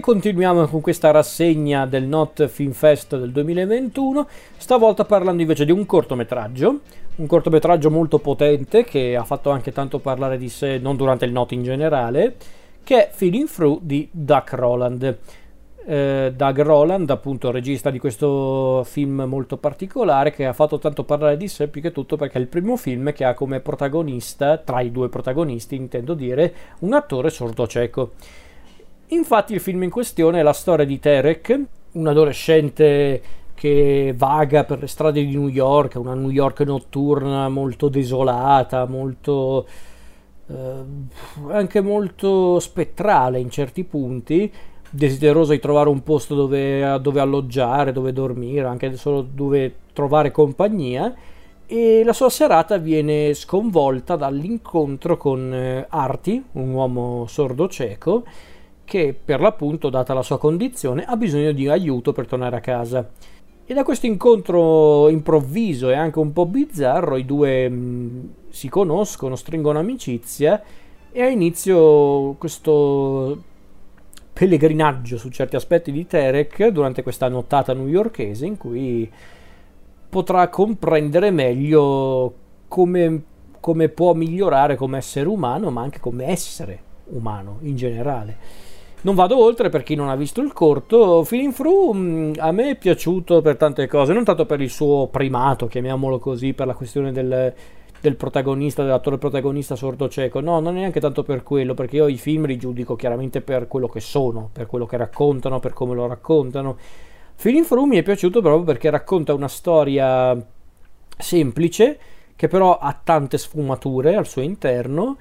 continuiamo con questa rassegna del Not Film Fest del 2021, stavolta parlando invece di un cortometraggio, un cortometraggio molto potente che ha fatto anche tanto parlare di sé, non durante il Not in generale, che è Feeling Through di Doug Roland. Eh, Doug Roland, appunto, regista di questo film molto particolare che ha fatto tanto parlare di sé più che tutto perché è il primo film che ha come protagonista, tra i due protagonisti intendo dire, un attore sordo cieco. Infatti il film in questione è la storia di Terek, un adolescente che vaga per le strade di New York, una New York notturna molto desolata, molto eh, anche molto spettrale in certi punti, desideroso di trovare un posto dove, dove alloggiare, dove dormire, anche solo dove trovare compagnia e la sua serata viene sconvolta dall'incontro con eh, Arti, un uomo sordo cieco, che per l'appunto, data la sua condizione, ha bisogno di aiuto per tornare a casa. E da questo incontro improvviso e anche un po' bizzarro i due mh, mm, si conoscono, stringono amicizia e ha inizio questo pellegrinaggio su certi aspetti di Terek durante questa nottata newyorkese in cui potrà comprendere meglio come, come può migliorare come essere umano, ma anche come essere umano in generale. Non vado oltre per chi non ha visto il corto. Feeling Through mm, a me è piaciuto per tante cose, non tanto per il suo primato, chiamiamolo così, per la questione del, del protagonista, dell'attore protagonista sordo cieco. No, non è neanche tanto per quello, perché io i film li giudico chiaramente per quello che sono, per quello che raccontano, per come lo raccontano. Feeling Through mi è piaciuto proprio perché racconta una storia semplice, che però ha tante sfumature al suo interno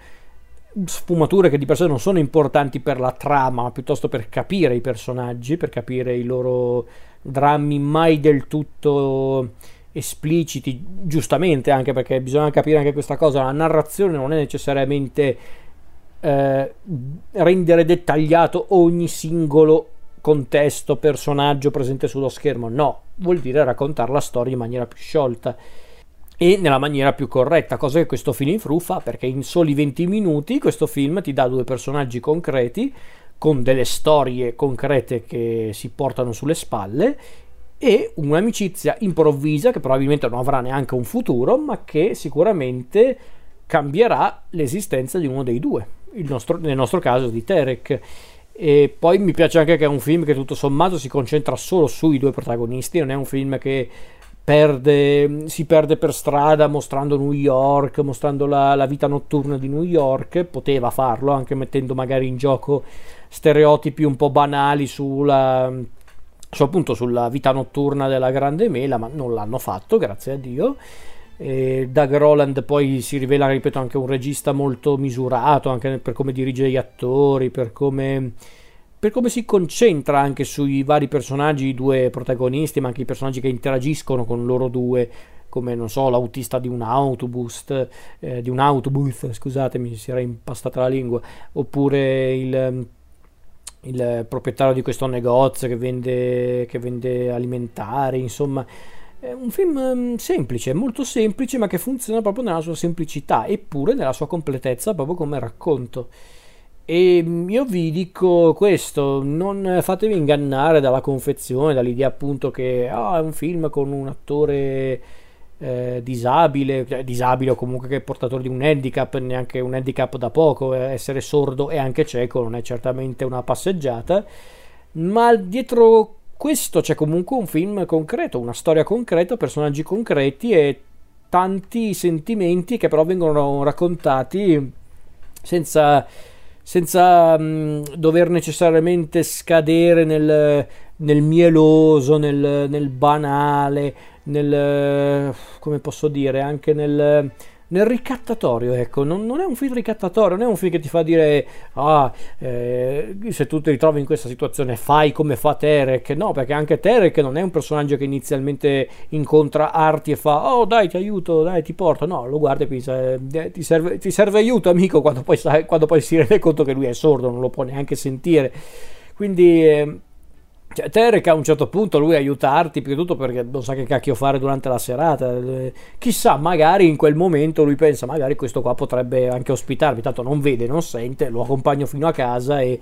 sfumature che di per sé non sono importanti per la trama, ma piuttosto per capire i personaggi, per capire i loro drammi mai del tutto espliciti, giustamente anche perché bisogna capire anche questa cosa, la narrazione non è necessariamente eh, rendere dettagliato ogni singolo contesto, personaggio presente sullo schermo, no, vuol dire raccontare la storia in maniera più sciolta e nella maniera più corretta, cosa che questo film in Fru fa perché in soli 20 minuti questo film ti dà due personaggi concreti con delle storie concrete che si portano sulle spalle e un'amicizia improvvisa che probabilmente non avrà neanche un futuro, ma che sicuramente cambierà l'esistenza di uno dei due, nostro, nel nostro caso di Terek. E poi mi piace anche che è un film che tutto sommato si concentra solo sui due protagonisti, non è un film che perde, si perde per strada mostrando New York, mostrando la, la, vita notturna di New York, poteva farlo anche mettendo magari in gioco stereotipi un po' banali sulla, su, appunto, sulla vita notturna della grande mela, ma non l'hanno fatto, grazie a Dio. E Doug Roland poi si rivela, ripeto, anche un regista molto misurato, anche per come dirige gli attori, per come per come si concentra anche sui vari personaggi, i due protagonisti, ma anche i personaggi che interagiscono con loro due, come non so, l'autista di un autobus, eh, di un autobus, scusatemi, si era impastata la lingua, oppure il, il proprietario di questo negozio che vende, che vende alimentari, insomma. È un film mm, semplice, molto semplice, ma che funziona proprio nella sua semplicità, eppure nella sua completezza, proprio come racconto. E mm, io vi dico questo, non fatevi ingannare dalla confezione, dall'idea appunto che oh, è un film con un attore eh, disabile, cioè, disabile o comunque che è portatore di un handicap, neanche un handicap da poco, eh, essere sordo e anche cieco non è certamente una passeggiata, ma dietro questo c'è comunque un film concreto, una storia concreta, personaggi concreti e tanti sentimenti che però vengono raccontati senza senza mh, mm, dover necessariamente scadere nel, nel mieloso, nel, nel, banale, nel, come posso dire, anche nel, nel ricattatorio, ecco, non, non, è un film ricattatorio, non è un film che ti fa dire, ah, eh, se tu ti ritrovi in questa situazione fai come fa Terek, no, perché anche Terek non è un personaggio che inizialmente incontra Arti e fa, oh dai ti aiuto, dai ti porto, no, lo guarda e pensa, eh, ti, serve, ti serve aiuto amico, quando poi, quando poi si rende conto che lui è sordo, non lo può neanche sentire, quindi... Eh, cioè, Terek a un certo punto lui aiutarti, più che tutto perché non sa che cacchio fare durante la serata. Eh, chissà, magari in quel momento lui pensa, magari questo qua potrebbe anche ospitarmi, tanto non vede, non sente, lo accompagno fino a casa e,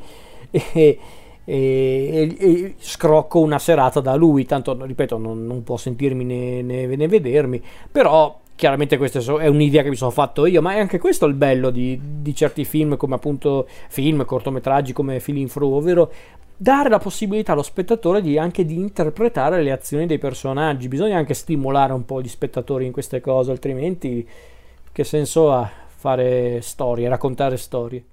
e, e, e, scrocco una serata da lui, tanto ripeto non, non può sentirmi né, né, né, vedermi, però chiaramente questa è un'idea che mi sono fatto io, ma è anche questo il bello di, di certi film come appunto film, cortometraggi come Feeling Through, ovvero dare la possibilità allo spettatore di anche di interpretare le azioni dei personaggi, bisogna anche stimolare un po' gli spettatori in queste cose, altrimenti che senso ha fare storie, raccontare storie?